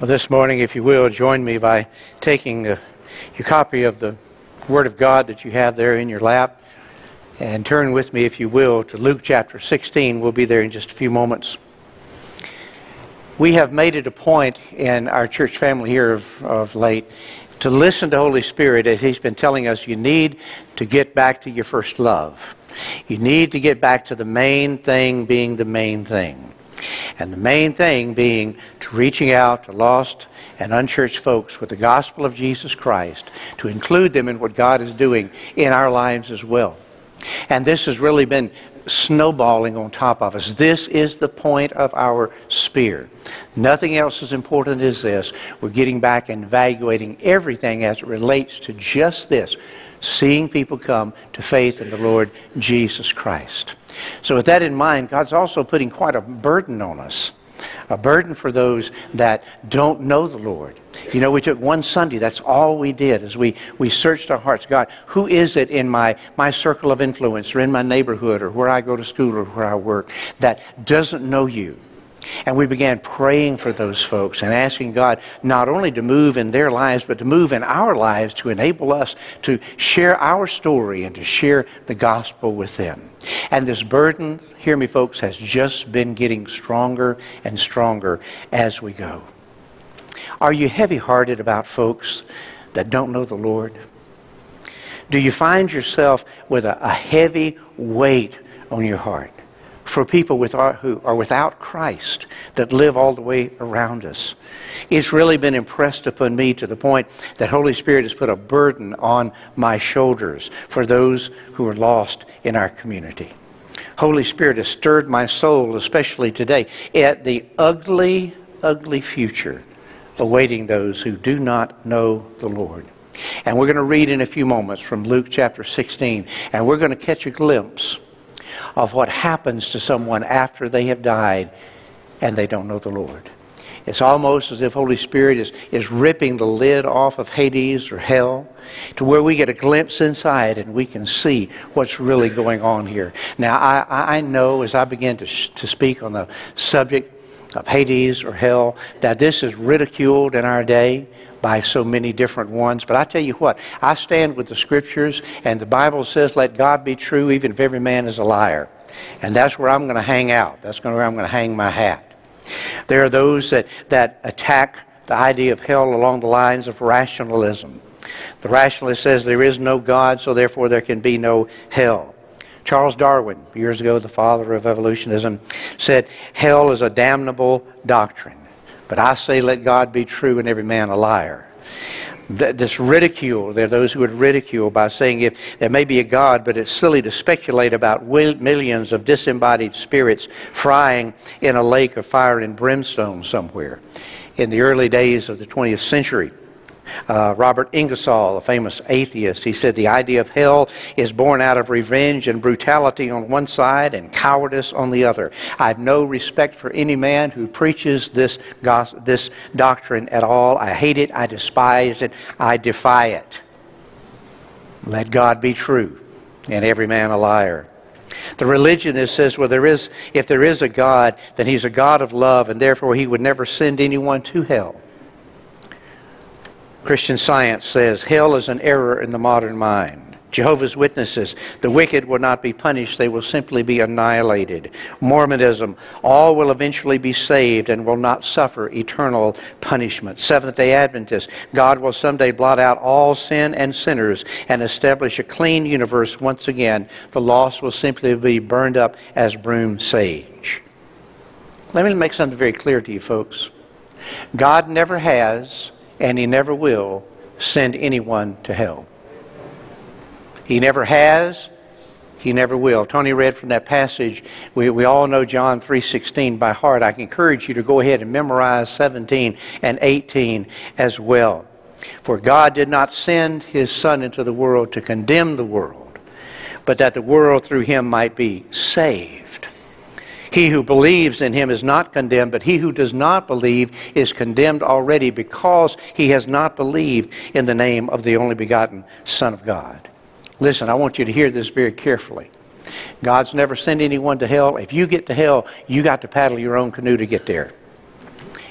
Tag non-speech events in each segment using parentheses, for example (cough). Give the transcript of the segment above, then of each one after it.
Well, this morning, if you will, join me by taking your copy of the Word of God that you have there in your lap and turn with me, if you will, to Luke chapter 16. We'll be there in just a few moments. We have made it a point in our church family here of, of late to listen to Holy Spirit as He's been telling us you need to get back to your first love. You need to get back to the main thing being the main thing. And the main thing being to reaching out to lost and unchurched folks with the gospel of Jesus Christ, to include them in what God is doing in our lives as well. And this has really been snowballing on top of us. This is the point of our spear. Nothing else as important as this. We're getting back and evaluating everything as it relates to just this seeing people come to faith in the Lord Jesus Christ. So, with that in mind, God's also putting quite a burden on us. A burden for those that don't know the Lord. You know, we took one Sunday, that's all we did, is we, we searched our hearts. God, who is it in my, my circle of influence or in my neighborhood or where I go to school or where I work that doesn't know you? And we began praying for those folks and asking God not only to move in their lives, but to move in our lives to enable us to share our story and to share the gospel with them. And this burden, hear me, folks, has just been getting stronger and stronger as we go. Are you heavy hearted about folks that don't know the Lord? Do you find yourself with a, a heavy weight on your heart? For people who are without Christ that live all the way around us. It's really been impressed upon me to the point that Holy Spirit has put a burden on my shoulders for those who are lost in our community. Holy Spirit has stirred my soul, especially today, at the ugly, ugly future awaiting those who do not know the Lord. And we're going to read in a few moments from Luke chapter 16, and we're going to catch a glimpse of what happens to someone after they have died and they don't know the Lord. It's almost as if Holy Spirit is, is ripping the lid off of Hades or hell to where we get a glimpse inside and we can see what's really going on here. Now, I, I know as I begin to, to speak on the subject of Hades or hell that this is ridiculed in our day by so many different ones. But I tell you what, I stand with the scriptures, and the Bible says, let God be true, even if every man is a liar. And that's where I'm going to hang out. That's where I'm going to hang my hat. There are those that, that attack the idea of hell along the lines of rationalism. The rationalist says there is no God, so therefore there can be no hell. Charles Darwin, years ago the father of evolutionism, said hell is a damnable doctrine. But I say, let God be true and every man a liar. This ridicule, there are those who would ridicule by saying if there may be a God, but it's silly to speculate about millions of disembodied spirits frying in a lake of fire and brimstone somewhere. In the early days of the 20th century, uh, Robert Ingersoll, a famous atheist, he said the idea of hell is born out of revenge and brutality on one side and cowardice on the other. I have no respect for any man who preaches this, this doctrine at all. I hate it, I despise it, I defy it. Let God be true and every man a liar. The religionist says, well, there is, if there is a God, then he's a God of love, and therefore he would never send anyone to hell. Christian science says hell is an error in the modern mind. Jehovah's Witnesses, the wicked will not be punished, they will simply be annihilated. Mormonism, all will eventually be saved and will not suffer eternal punishment. Seventh day Adventists, God will someday blot out all sin and sinners and establish a clean universe once again. The lost will simply be burned up as broom sage. Let me make something very clear to you, folks. God never has and he never will send anyone to hell. He never has, he never will. Tony read from that passage. We, we all know John 3.16 by heart. I encourage you to go ahead and memorize 17 and 18 as well. For God did not send his Son into the world to condemn the world, but that the world through him might be saved. He who believes in him is not condemned, but he who does not believe is condemned already because he has not believed in the name of the only begotten Son of God. Listen, I want you to hear this very carefully. God's never sent anyone to hell. If you get to hell, you got to paddle your own canoe to get there.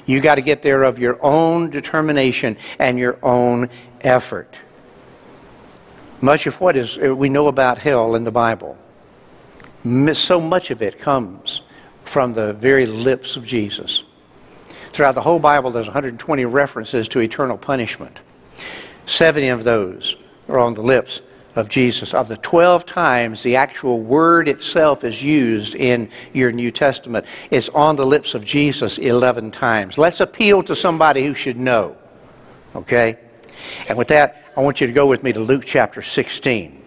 You got to get there of your own determination and your own effort. Much of what is we know about hell in the Bible, so much of it comes from the very lips of Jesus. Throughout the whole Bible, there's 120 references to eternal punishment. 70 of those are on the lips of Jesus. Of the 12 times the actual word itself is used in your New Testament, it's on the lips of Jesus 11 times. Let's appeal to somebody who should know. Okay? And with that, I want you to go with me to Luke chapter 16.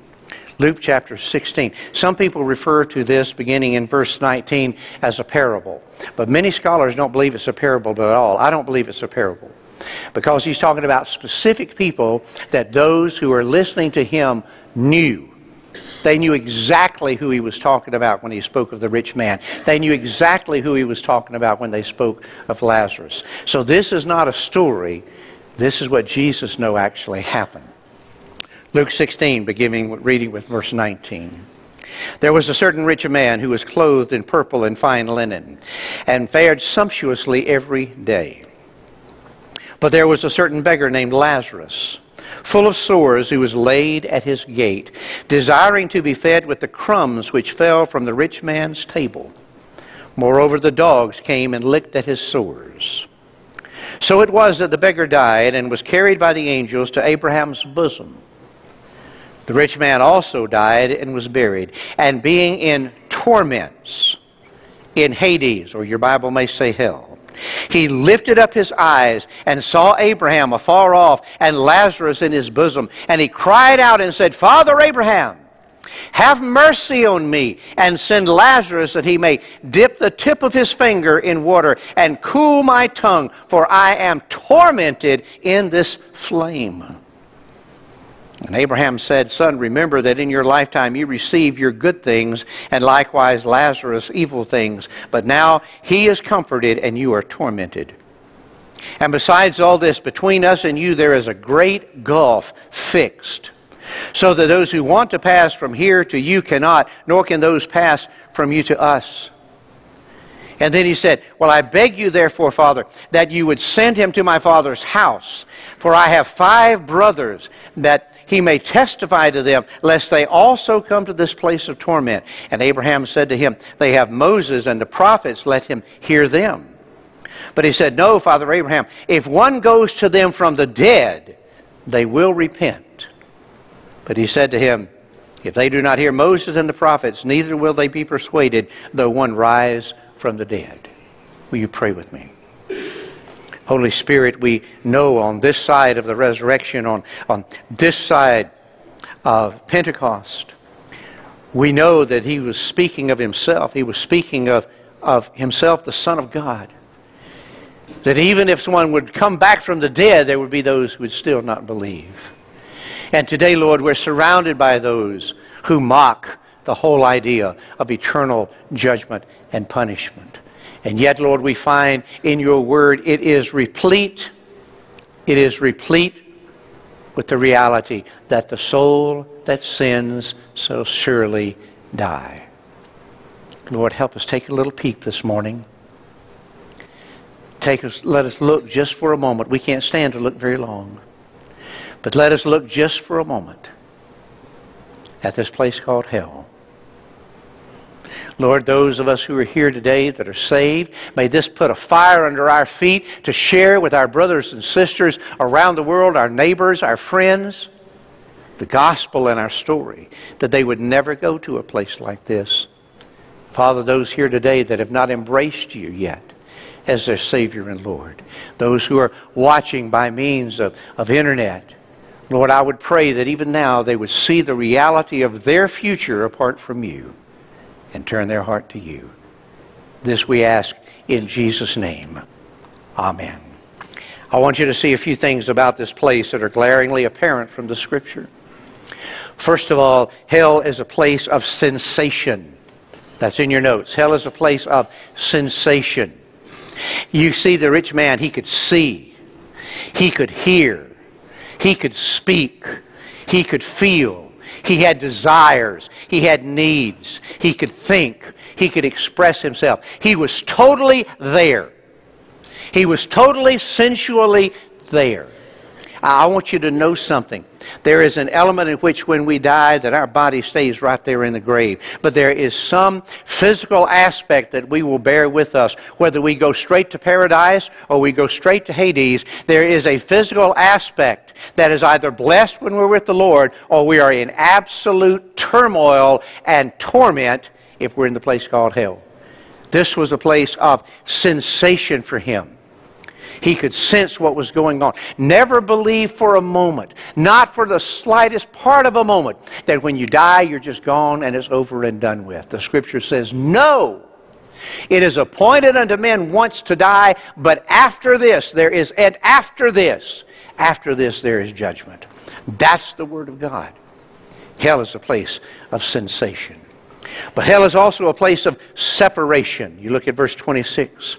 Luke chapter 16. Some people refer to this beginning in verse 19 as a parable, but many scholars don't believe it's a parable at all. I don't believe it's a parable because he's talking about specific people that those who are listening to him knew. They knew exactly who he was talking about when he spoke of the rich man. They knew exactly who he was talking about when they spoke of Lazarus. So this is not a story. This is what Jesus knew actually happened. Luke 16, beginning reading with verse 19. There was a certain rich man who was clothed in purple and fine linen, and fared sumptuously every day. But there was a certain beggar named Lazarus, full of sores, who was laid at his gate, desiring to be fed with the crumbs which fell from the rich man's table. Moreover, the dogs came and licked at his sores. So it was that the beggar died and was carried by the angels to Abraham's bosom. The rich man also died and was buried, and being in torments in Hades, or your Bible may say hell, he lifted up his eyes and saw Abraham afar off and Lazarus in his bosom. And he cried out and said, Father Abraham, have mercy on me and send Lazarus that he may dip the tip of his finger in water and cool my tongue, for I am tormented in this flame. And Abraham said, Son, remember that in your lifetime you received your good things, and likewise Lazarus evil things. But now he is comforted, and you are tormented. And besides all this, between us and you there is a great gulf fixed, so that those who want to pass from here to you cannot, nor can those pass from you to us. And then he said, Well, I beg you, therefore, Father, that you would send him to my father's house, for I have five brothers, that he may testify to them, lest they also come to this place of torment. And Abraham said to him, They have Moses and the prophets, let him hear them. But he said, No, Father Abraham, if one goes to them from the dead, they will repent. But he said to him, If they do not hear Moses and the prophets, neither will they be persuaded, though one rise from the dead. Will you pray with me? Holy Spirit, we know on this side of the resurrection, on, on this side of Pentecost, we know that he was speaking of himself. He was speaking of, of himself, the Son of God. That even if someone would come back from the dead, there would be those who would still not believe. And today, Lord, we're surrounded by those who mock the whole idea of eternal judgment and punishment. And yet, Lord, we find in your word it is replete, it is replete with the reality that the soul that sins shall surely die. Lord, help us take a little peek this morning. Take us, let us look just for a moment. We can't stand to look very long. But let us look just for a moment at this place called hell. Lord, those of us who are here today that are saved, may this put a fire under our feet to share with our brothers and sisters around the world, our neighbors, our friends, the gospel and our story, that they would never go to a place like this. Father, those here today that have not embraced you yet as their Savior and Lord, those who are watching by means of, of internet, Lord, I would pray that even now they would see the reality of their future apart from you and turn their heart to you. This we ask in Jesus' name. Amen. I want you to see a few things about this place that are glaringly apparent from the scripture. First of all, hell is a place of sensation. That's in your notes. Hell is a place of sensation. You see the rich man, he could see, he could hear, he could speak, he could feel, he had desires. He had needs. He could think. He could express himself. He was totally there. He was totally sensually there. I want you to know something. There is an element in which when we die that our body stays right there in the grave. But there is some physical aspect that we will bear with us. Whether we go straight to paradise or we go straight to Hades, there is a physical aspect that is either blessed when we're with the Lord or we are in absolute turmoil and torment if we're in the place called hell. This was a place of sensation for him. He could sense what was going on. Never believe for a moment, not for the slightest part of a moment, that when you die, you're just gone and it's over and done with. The scripture says, no. It is appointed unto men once to die, but after this there is, and after this, after this there is judgment. That's the Word of God. Hell is a place of sensation. But hell is also a place of separation. You look at verse 26.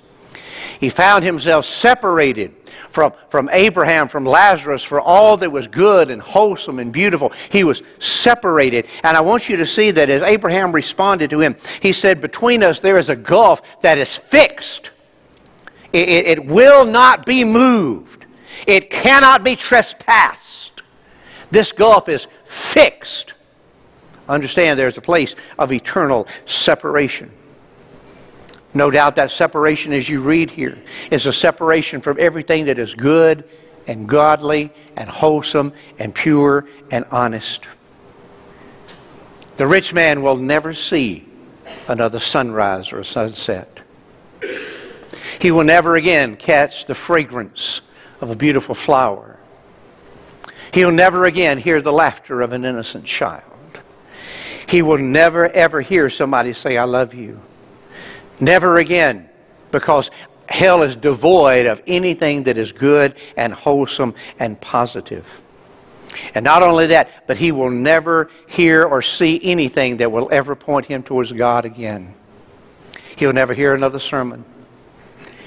He found himself separated from, from Abraham, from Lazarus, for all that was good and wholesome and beautiful. He was separated. And I want you to see that as Abraham responded to him, he said, Between us there is a gulf that is fixed. It, it, it will not be moved, it cannot be trespassed. This gulf is fixed. Understand there's a place of eternal separation. No doubt that separation, as you read here, is a separation from everything that is good and godly and wholesome and pure and honest. The rich man will never see another sunrise or a sunset. He will never again catch the fragrance of a beautiful flower. He'll never again hear the laughter of an innocent child. He will never ever hear somebody say, I love you. Never again, because hell is devoid of anything that is good and wholesome and positive. And not only that, but he will never hear or see anything that will ever point him towards God again. He'll never hear another sermon.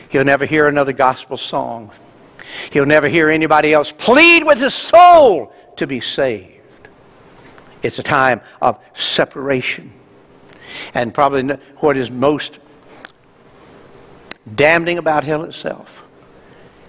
He'll never hear another gospel song. He'll never hear anybody else plead with his soul to be saved. It's a time of separation. And probably what is most damning about hell itself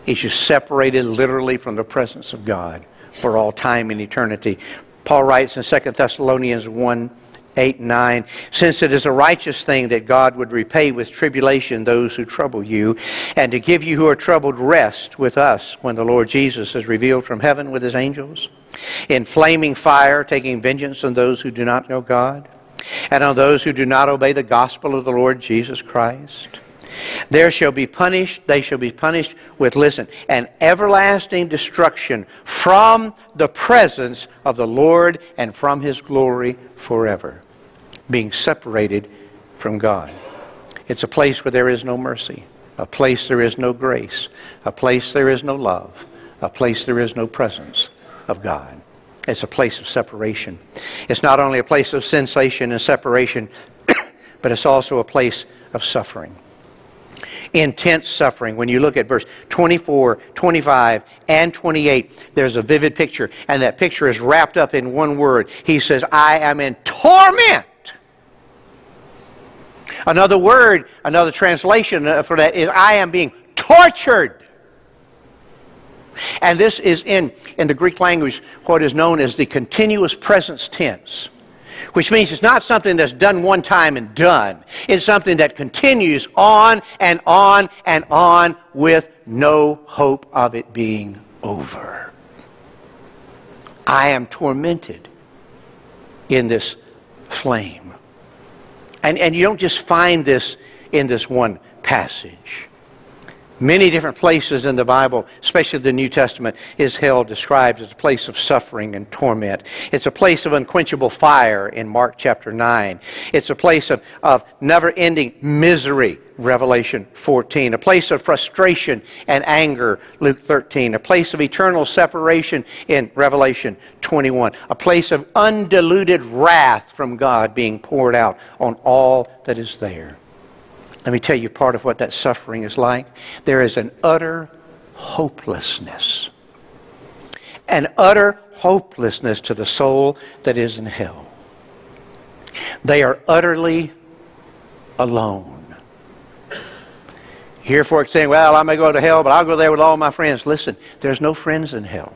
is you're separated literally from the presence of God for all time and eternity. Paul writes in 2 Thessalonians 1 8 9 Since it is a righteous thing that God would repay with tribulation those who trouble you, and to give you who are troubled rest with us when the Lord Jesus is revealed from heaven with his angels, in flaming fire, taking vengeance on those who do not know God, and on those who do not obey the gospel of the Lord Jesus Christ. There shall be punished, they shall be punished with, listen, an everlasting destruction from the presence of the Lord and from his glory forever, being separated from God. It's a place where there is no mercy, a place there is no grace, a place there is no love, a place there is no presence of God. It's a place of separation. It's not only a place of sensation and separation, (coughs) but it's also a place of suffering intense suffering. When you look at verse 24, 25, and 28, there's a vivid picture, and that picture is wrapped up in one word. He says, I am in torment. Another word, another translation for that is, I am being tortured. And this is in, in the Greek language what is known as the continuous presence tense which means it's not something that's done one time and done. It's something that continues on and on and on with no hope of it being over. I am tormented in this flame. And, and you don't just find this in this one passage. Many different places in the Bible, especially the New Testament, is hell described as a place of suffering and torment. It's a place of unquenchable fire in Mark chapter 9. It's a place of, of never ending misery, Revelation 14. A place of frustration and anger, Luke 13. A place of eternal separation in Revelation 21. A place of undiluted wrath from God being poured out on all that is there. Let me tell you part of what that suffering is like. There is an utter hopelessness. An utter hopelessness to the soul that is in hell. They are utterly alone. Hear folks saying, well, I may go to hell, but I'll go there with all my friends. Listen, there's no friends in hell.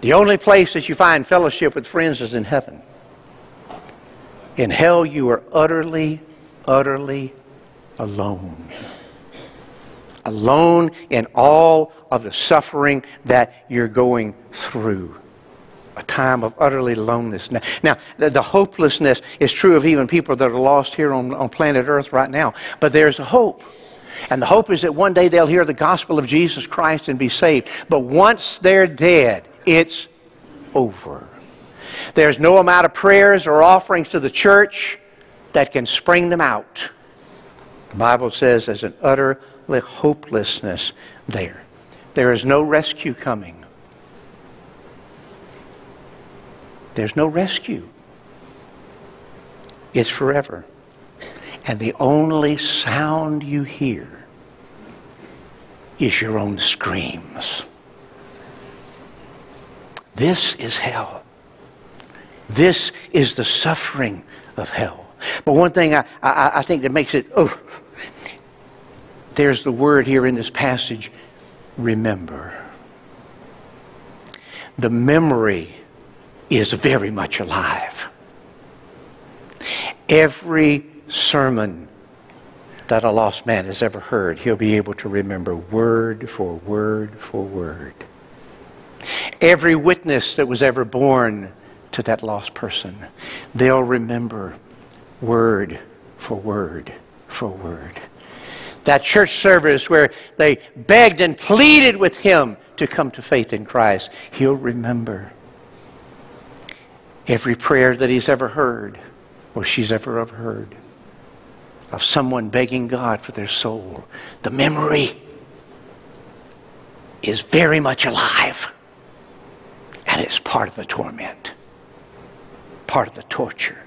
The only place that you find fellowship with friends is in heaven. In hell, you are utterly, utterly alone. Alone in all of the suffering that you're going through. A time of utterly loneliness. Now, now the, the, hopelessness is true of even people that are lost here on, on planet Earth right now. But there's a hope. And the hope is that one day they'll hear the gospel of Jesus Christ and be saved. But once they're dead, it's over. There's no amount of prayers or offerings to the church that can spring them out. The Bible says there's an utter hopelessness there. There is no rescue coming. There's no rescue. It's forever. And the only sound you hear is your own screams. This is hell. This is the suffering of hell. But one thing I, I, I think that makes it, oh, there's the word here in this passage remember. The memory is very much alive. Every sermon that a lost man has ever heard, he'll be able to remember word for word for word. Every witness that was ever born to that lost person, they'll remember word for word for word. That church service where they begged and pleaded with him to come to faith in Christ, he'll remember every prayer that he's ever heard or she's ever heard of someone begging God for their soul. The memory is very much alive. And it's part of the torment, part of the torture.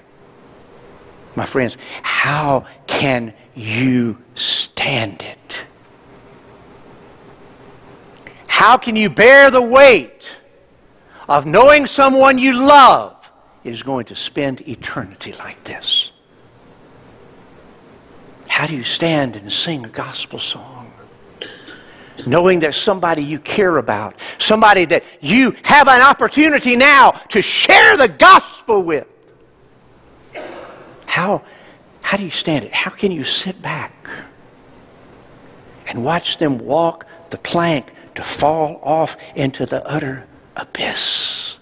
My friends, how can you stand it? How can you bear the weight of knowing someone you love is going to spend eternity like this? How do you stand and sing a gospel song? Knowing that somebody you care about, somebody that you have an opportunity now to share the gospel with. How, how do you stand it? How can you sit back and watch them walk the plank to fall off into the utter abyss?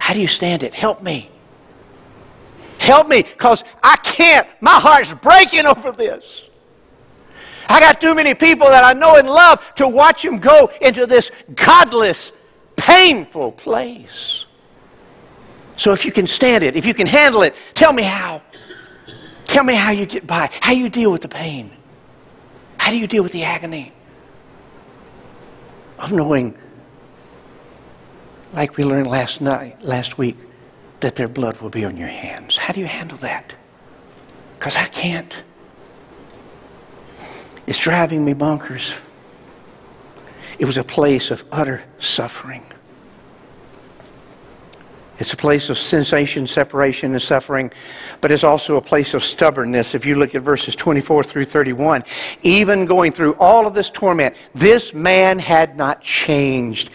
How do you stand it? Help me. Help me, because I can't. My heart's breaking (laughs) over this. I got too many people that I know and love to watch them go into this godless, painful place. So if you can stand it, if you can handle it, tell me how. Tell me how you get by, how you deal with the pain. How do you deal with the agony of knowing, like we learned last night, last week, that their blood will be on your hands. How do you handle that? Because I can't. It's driving me bonkers. It was a place of utter suffering. It's a place of sensation, separation, and suffering, but it's also a place of stubbornness. If you look at verses 24 through 31, even going through all of this torment, this man had not changed.